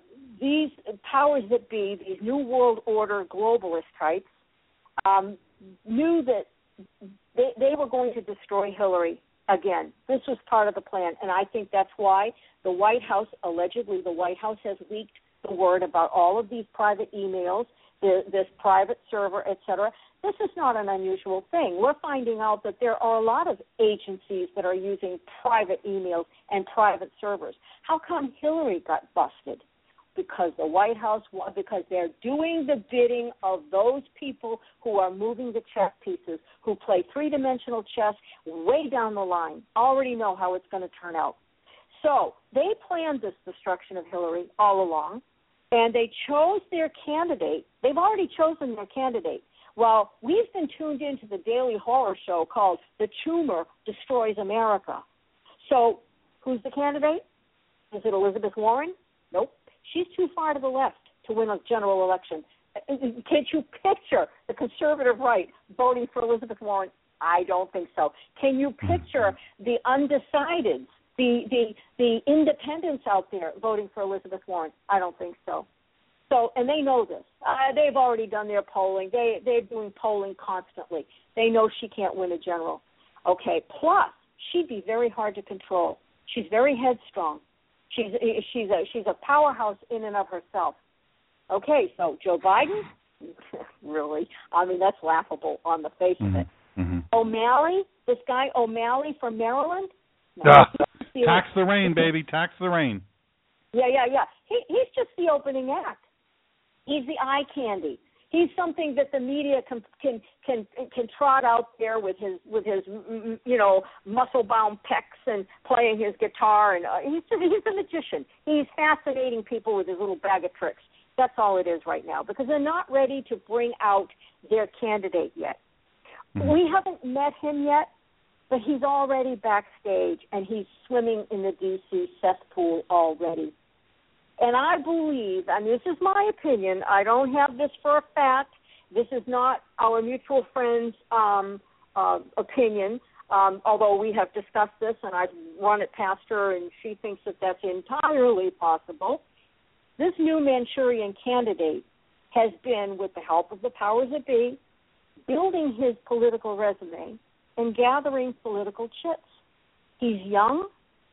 these powers that be, these New World Order globalist types, um, knew that they, they were going to destroy Hillary again. This was part of the plan, and I think that's why the White House, allegedly, the White House has leaked the word about all of these private emails, this private server, etc. This is not an unusual thing. We're finding out that there are a lot of agencies that are using private emails and private servers. How come Hillary got busted? Because the White House, because they're doing the bidding of those people who are moving the chess pieces, who play three dimensional chess way down the line, already know how it's going to turn out. So they planned this destruction of Hillary all along and they chose their candidate. They've already chosen their candidate. Well, we've been tuned into the daily horror show called The Tumor Destroys America. So, who's the candidate? Is it Elizabeth Warren? Nope. She's too far to the left to win a general election. Uh, uh, can't you picture the conservative right voting for Elizabeth Warren? I don't think so. Can you picture mm-hmm. the undecideds the the the independents out there voting for Elizabeth Warren? I don't think so. So, and they know this. Uh, they've already done their polling. They they're doing polling constantly. They know she can't win a general. Okay. Plus, she'd be very hard to control. She's very headstrong. She's she's a she's a powerhouse in and of herself. Okay. So Joe Biden, [laughs] really? I mean, that's laughable on the face mm-hmm. of it. Mm-hmm. O'Malley, this guy O'Malley from Maryland. No, uh, tax the rain, [laughs] baby. Tax the rain. Yeah, yeah, yeah. He, he's just the opening act. He's the eye candy. He's something that the media can can can can trot out there with his with his you know muscle bound pecs and playing his guitar and uh, he's he's a magician. He's fascinating people with his little bag of tricks. That's all it is right now because they're not ready to bring out their candidate yet. Mm-hmm. We haven't met him yet, but he's already backstage and he's swimming in the DC cesspool already. And I believe, and this is my opinion, I don't have this for a fact. This is not our mutual friend's um, uh, opinion, um, although we have discussed this and I've run it past her and she thinks that that's entirely possible. This new Manchurian candidate has been, with the help of the powers that be, building his political resume and gathering political chips. He's young,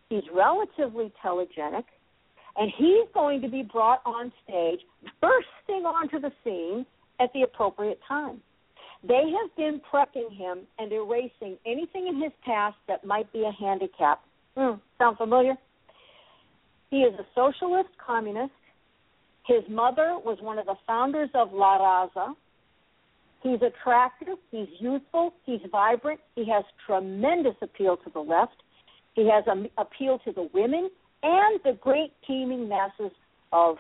he's relatively telegenic, and he's going to be brought on stage, bursting onto the scene at the appropriate time. They have been prepping him and erasing anything in his past that might be a handicap. Mm, sound familiar? He is a socialist communist. His mother was one of the founders of La Raza. He's attractive, he's youthful, he's vibrant, he has tremendous appeal to the left, he has an appeal to the women and the great teeming masses of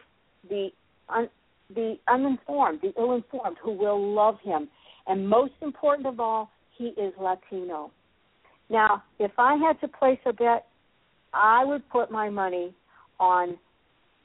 the un, the uninformed, the ill-informed, who will love him. And most important of all, he is Latino. Now, if I had to place a bet, I would put my money on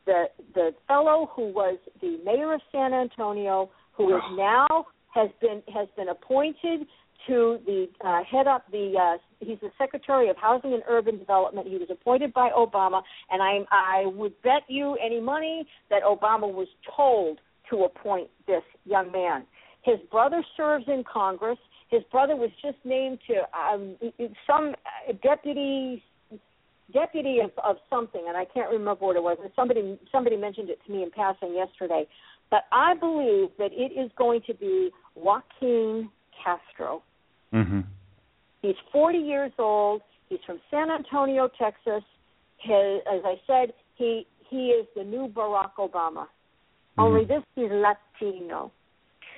the the fellow who was the mayor of San Antonio, who is now has been has been appointed to the uh, head up the uh, he's the secretary of housing and urban development he was appointed by obama and i i would bet you any money that obama was told to appoint this young man his brother serves in congress his brother was just named to um, some deputy deputy of, of something, and I can't remember what it was. Somebody somebody mentioned it to me in passing yesterday. But I believe that it is going to be Joaquin Castro. Mm-hmm. He's 40 years old. He's from San Antonio, Texas. His, as I said, he he is the new Barack Obama. Mm-hmm. Only this he's Latino.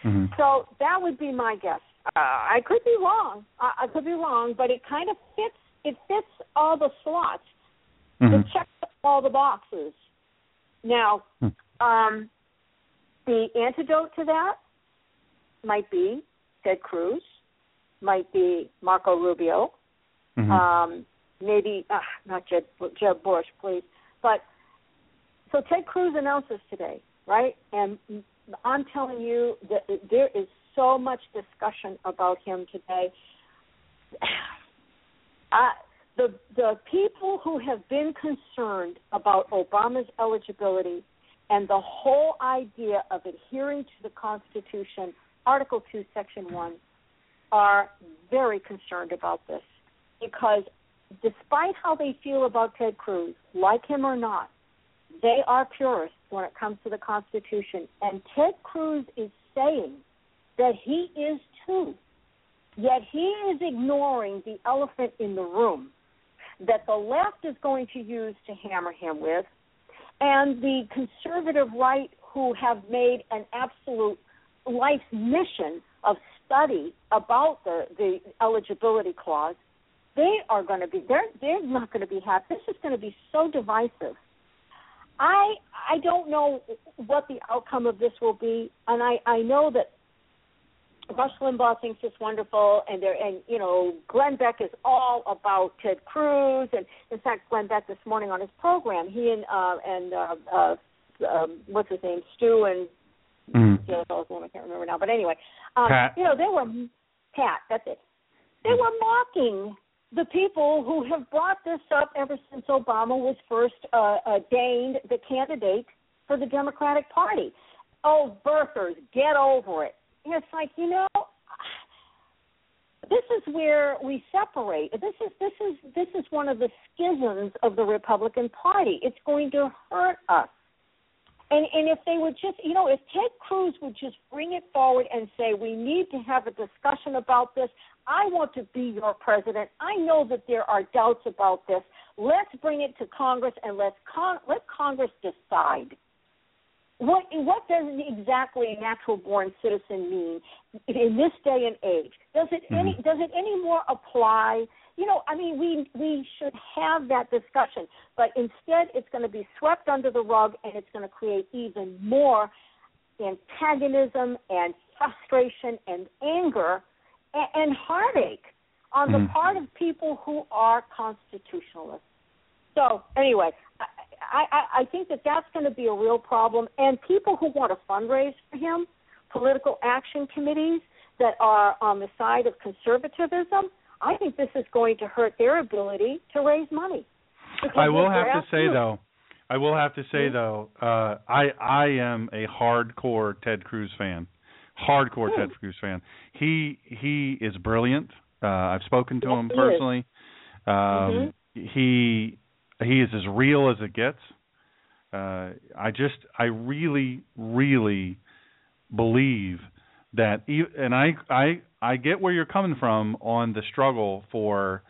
Mm-hmm. So that would be my guess. Uh, I could be wrong. I, I could be wrong, but it kind of fits. It fits all the slots. Mm-hmm. It checks all the boxes. Now, Hmm. um, the antidote to that might be Ted Cruz, might be Marco Rubio, Mhm. um, maybe uh, not Jeb, Jeb Bush, please. But so Ted Cruz announced this today, right? And I'm telling you that there is so much discussion about him today. [sighs] I, the the people who have been concerned about Obama's eligibility and the whole idea of adhering to the Constitution, Article Two, Section One, are very concerned about this because despite how they feel about Ted Cruz, like him or not, they are purists when it comes to the Constitution. And Ted Cruz is saying that he is too. Yet he is ignoring the elephant in the room that the left is going to use to hammer him with, and the conservative right who have made an absolute life's mission of study about the, the eligibility clause, they are going to be they're they're not going to be happy. This is going to be so divisive. I I don't know what the outcome of this will be, and I I know that Rush Limbaugh thinks it's wonderful, and there and you know Glenn Beck is all about Ted Cruz, and in fact Glenn Beck this morning on his program, he and uh, and uh, uh, um, what's his name, Stu and Mhm. the other fellow's name I can't remember now, but anyway, um, Pat. you know they were Pat, that's it. They were mocking the people who have brought this up ever since Obama was first uh, ordained the candidate for the Democratic Party. Oh, birthers, get over it. And it's like you know, this is where we separate. This is this is this is one of the schisms of the Republican Party. It's going to hurt us. And and if they would just, you know, if Ted Cruz would just bring it forward and say we need to have a discussion about this. I want to be your president. I know that there are doubts about this. Let's bring it to Congress and let's con- let Congress decide. What what does exactly a natural born citizen mean in this day and age? Does it any mm-hmm. does it any more apply? You know, I mean, we we should have that discussion, but instead, it's going to be swept under the rug, and it's going to create even more antagonism and frustration and anger and, and heartache on the Mhm. part of people who are constitutionalists. So, anyway, I, I, I think that that's going to be a real problem, and people who want to fundraise for him, political action committees that are on the side of conservatism. I think this is going to hurt their ability to raise money. I will have to say though, I will have to say Mhm. though, uh, I I am a hardcore Ted Cruz fan, hardcore Hmm. Ted Cruz fan. He he is brilliant. Uh, I've spoken to Yes, him he personally. Um, He he is as real as it gets. Uh, I just I really really believe that and I I I get where you're coming from on the struggle for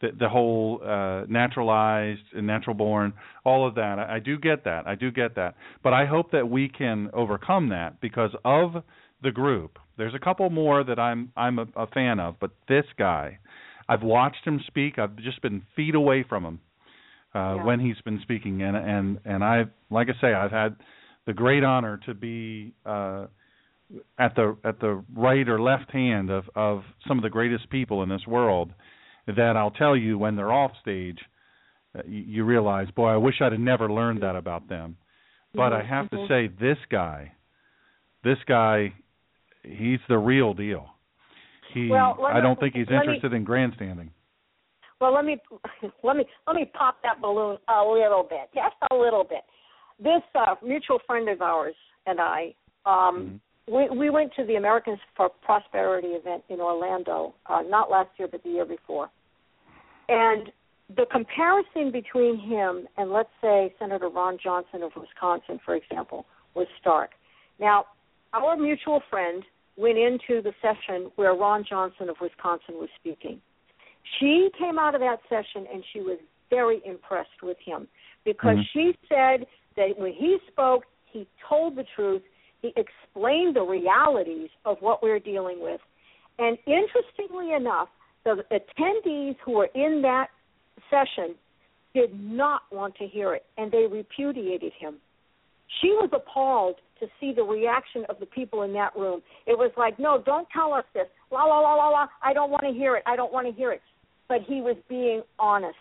the, the whole uh, naturalized and natural born, all of that. I, I do get that. I do get that. But I hope that we can overcome that because of the group. There's a couple more that I'm I'm a, a fan of, but this guy, I've watched him speak. I've just been feet away from him uh, Yeah. when he's been speaking, and and and I like I say I've had the great honor to be uh, at the at the right or left hand of of some of the greatest people in this world. That I'll tell you when they're off stage, uh, you, you realize, boy, I wish I'd have never learned that about them. But I have to mhm. say, this guy, this guy, he's the real deal. He, Well, I don't think he's let me- interested in grandstanding. Well, let me [laughs] let me let me pop that balloon a little bit, just a little bit. This uh, mutual friend of ours and I, um, we we went to the Americans for Prosperity event in Orlando, uh, not last year but the year before, and the comparison between him and let's say Senator Ron Johnson of Wisconsin, for example, was stark. Now, our mutual friend went into the session where Ron Johnson of Wisconsin was speaking. She came out of that session and she was very impressed with him because Mhm. she said that when he spoke, he told the truth. He explained the realities of what we're dealing with. And interestingly enough, the attendees who were in that session did not want to hear it and they repudiated him. She was appalled to see the reaction of the people in that room. It was like, no, don't tell us this. La la la la la. I don't want to hear it. I don't want to hear it. But he was being honest,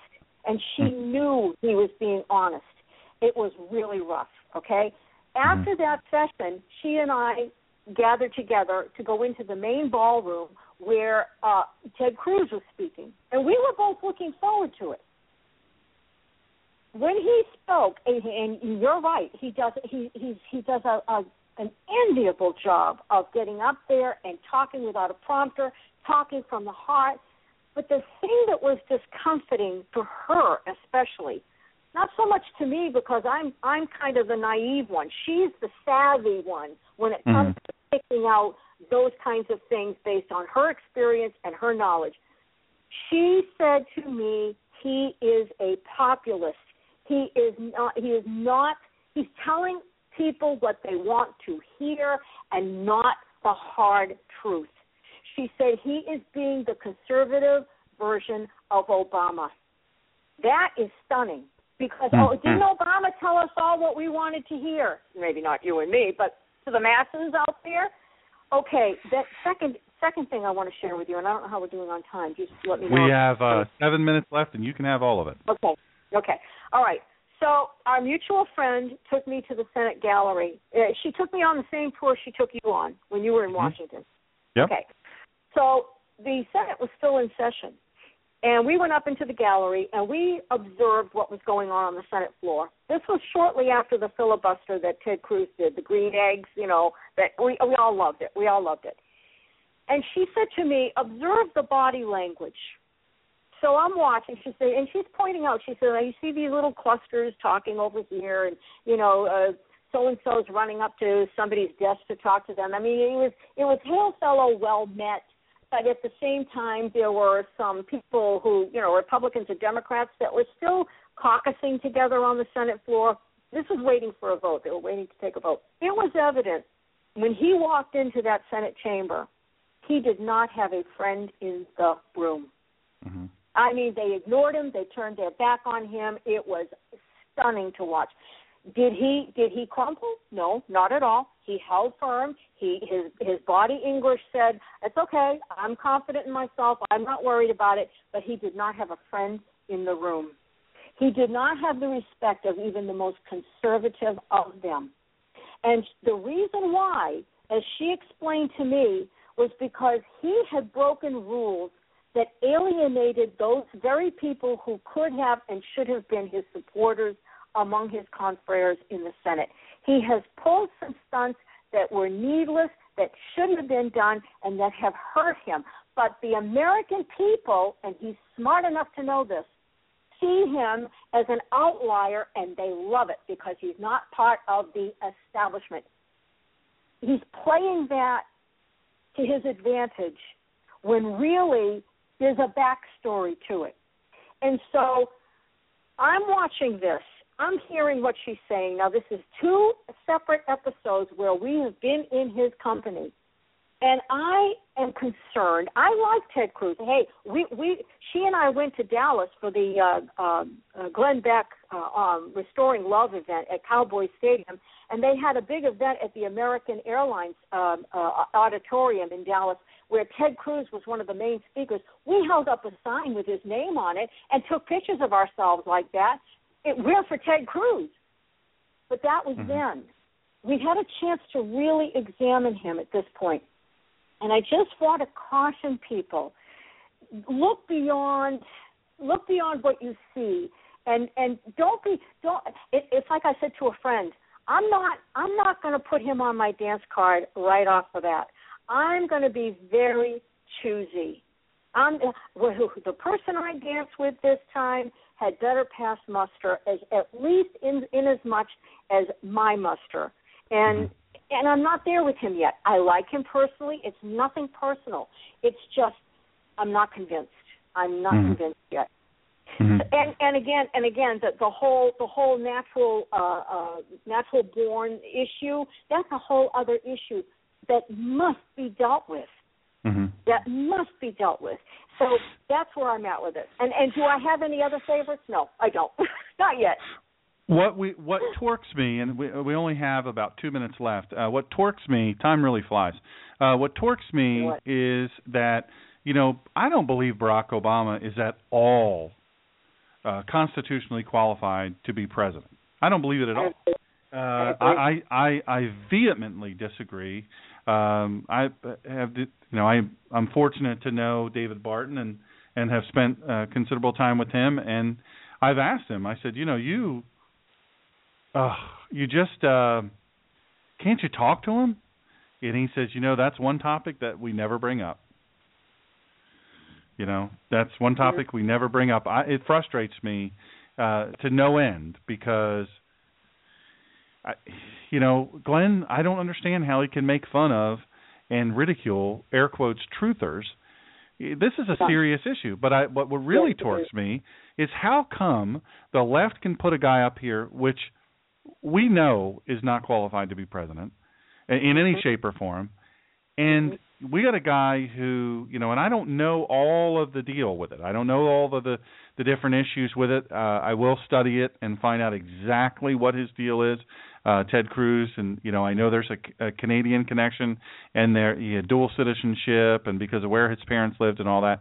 and she hmm. knew he was being honest. It was really rough. Okay. After that session, she and I gathered together to go into the main ballroom where uh, Ted Cruz was speaking, and we were both looking forward to it when he spoke, and, and you're right, he does he he he does a, a an enviable job of getting up there and talking without a prompter, talking from the heart. But the thing that was discomforting to her, especially, not so much to me because I'm I'm kind of the naive one. She's the savvy one when it comes mm-hmm. to picking out those kinds of things based on her experience and her knowledge. She said to me, "He is a populist. He is not. He is not. He's telling people what they want to hear and not the hard truth." She said he is being the conservative version of Obama. That is stunning because oh, didn't Obama tell us all what we wanted to hear? Maybe not you and me, but to the masses out there. Okay, that second second thing I want to share with you, and I don't know how we're doing on time. Just let me know. We have uh, seven minutes left, and you can have all of it. Okay. Okay. All right. So our mutual friend took me to the Senate gallery. Uh, she took me on the same tour she took you on when you were in Washington. Yep. Okay. So the Senate was still in session. And we went up into the gallery and we observed what was going on on the Senate floor. This was shortly after the filibuster that Ted Cruz did, the green eggs, you know, that we we all loved it. We all loved it. And she said to me, "Observe the body language." So I'm watching. She said, and she's pointing out. She said, "You see these little clusters talking over here, and you know, so and so's running up to somebody's desk to talk to them. I mean, it was it was hail fellow, well met." But at the same time, there were some people who, you know, Republicans and Democrats that were still caucusing together on the Senate floor. This was waiting for a vote. They were waiting to take a vote. It was evident when he walked into that Senate chamber, he did not have a friend in the room. hmm I mean, they ignored him. They turned their back on him. It was stunning to watch. Did he did he crumple? No, not at all. He held firm. He his his body English said, "It's okay. I'm confident in myself. I'm not worried about it." But he did not have a friend in the room. He did not have the respect of even the most conservative of them. And the reason why, as she explained to me, was because he had broken rules that alienated those very people who could have and should have been his supporters among his confreres in the Senate. He has pulled some stunts that were needless, that shouldn't have been done, and that have hurt him. But the American people, and he's smart enough to know this, see him as an outlier and they love it because he's not part of the establishment. He's playing that to his advantage when really there's a backstory to it. And so I'm watching this. I'm hearing what she's saying. Now, this is two separate episodes where we have been in his company. And I am concerned. I like Ted Cruz. Hey, we we she and I went to Dallas for the uh, uh, uh, Glenn Beck uh, um, Restoring Love event at Cowboy Stadium, and they had a big event at the American Airlines um, uh, auditorium in Dallas where Ted Cruz was one of the main speakers. We held up a sign with his name on it and took pictures of ourselves like that. It, we're for Ted Cruz, but that was mm-hmm. then. We had a chance to really examine him at this point and I just want to caution people: look beyond, look beyond what you see, and and don't be don't. It, it's like I said to a friend. I'm not I'm not going to put him on my dance card right off of that. I'm going to be very choosy. I'm well, the person I dance with this time had better pass muster as at least in in as much as my muster. And mm-hmm and I'm not there with him yet. I like him personally. It's nothing personal. It's just I'm not convinced. I'm not mm-hmm. convinced yet. Mm-hmm. And and again and again the the whole the whole natural uh, uh, natural born issue that's a whole other issue that must be dealt with. Mm-hmm. That must be dealt with. So that's where I'm at with it. And and do I have any other favorites? No, I don't. [laughs] not yet. What we what torques me, and we we only have about two minutes left. Uh, what torques me, time really flies. Uh, what torques me what? is that you know I don't believe Barack Obama is at all uh, constitutionally qualified to be president. I don't believe it at all. Uh, I, I I vehemently disagree. Um, I have you know I I'm fortunate to know David Barton and and have spent uh, considerable time with him and I've asked him. I said, you know, you uh, you just uh, can't you talk to him? And he says, you know, that's one topic that we never bring up. You know, that's one topic we never bring up. I, it frustrates me uh, to no end because, I, you know, Glenn, I don't understand how he can make fun of and ridicule air quotes truthers. This is a serious issue, but I, what really torques me is how come the left can put a guy up here, which – we know is not qualified to be president in any mm-hmm. shape or form. And mm-hmm. we got a guy who, you know, and I don't know all of the deal with it. I don't know all of the the different issues with it. Uh, I will study it and find out exactly what his deal is. Uh, Ted Cruz, and you know, I know there's a, a Canadian connection, and there he had dual citizenship, and because of where his parents lived and all that.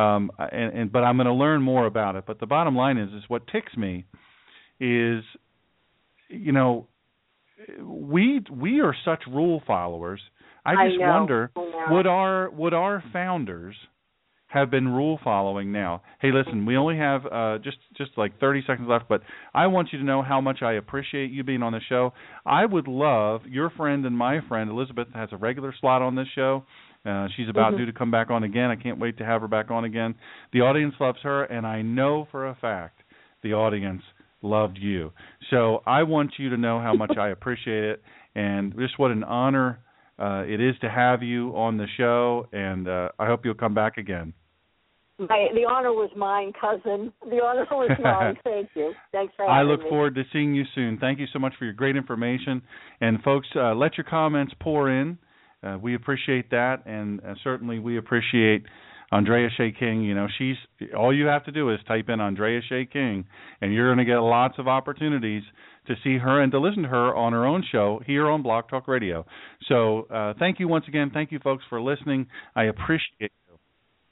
Um, and, and but I'm going to learn more about it. But the bottom line is, is what ticks me is you know, we we are such rule followers. I just I wonder would our would our founders have been rule following now. Hey, listen, we only have uh, just just like 30 seconds left, but I want you to know how much I appreciate you being on the show. I would love your friend and my friend Elizabeth has a regular slot on this show. Uh, she's about mm-hmm. due to come back on again. I can't wait to have her back on again. The audience loves her, and I know for a fact the audience loved you. So I want you to know how much I [laughs] appreciate it and just what an honor uh, it is to have you on the show. And uh, I hope you'll come back again. My, the honor was mine, cousin. The honor was [laughs] mine. Thank you. Thanks for having I look me. forward to seeing you soon. Thank you so much for your great information. And folks, uh, let your comments pour in. Uh, we appreciate that, and uh, certainly we appreciate Andrea Shea King, you know, she's all you have to do is type in Andrea Shea King, and you're going to get lots of opportunities to see her and to listen to her on her own show here on Blog Talk Radio. So uh, thank you once again. Thank you, folks, for listening. I appreciate you.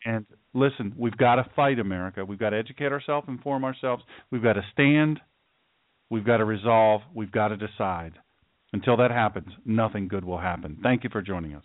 And listen, we've got to fight America. We've got to educate ourselves, inform ourselves. We've got to stand. We've got to resolve. We've got to decide. Until that happens, nothing good will happen. Thank you for joining us.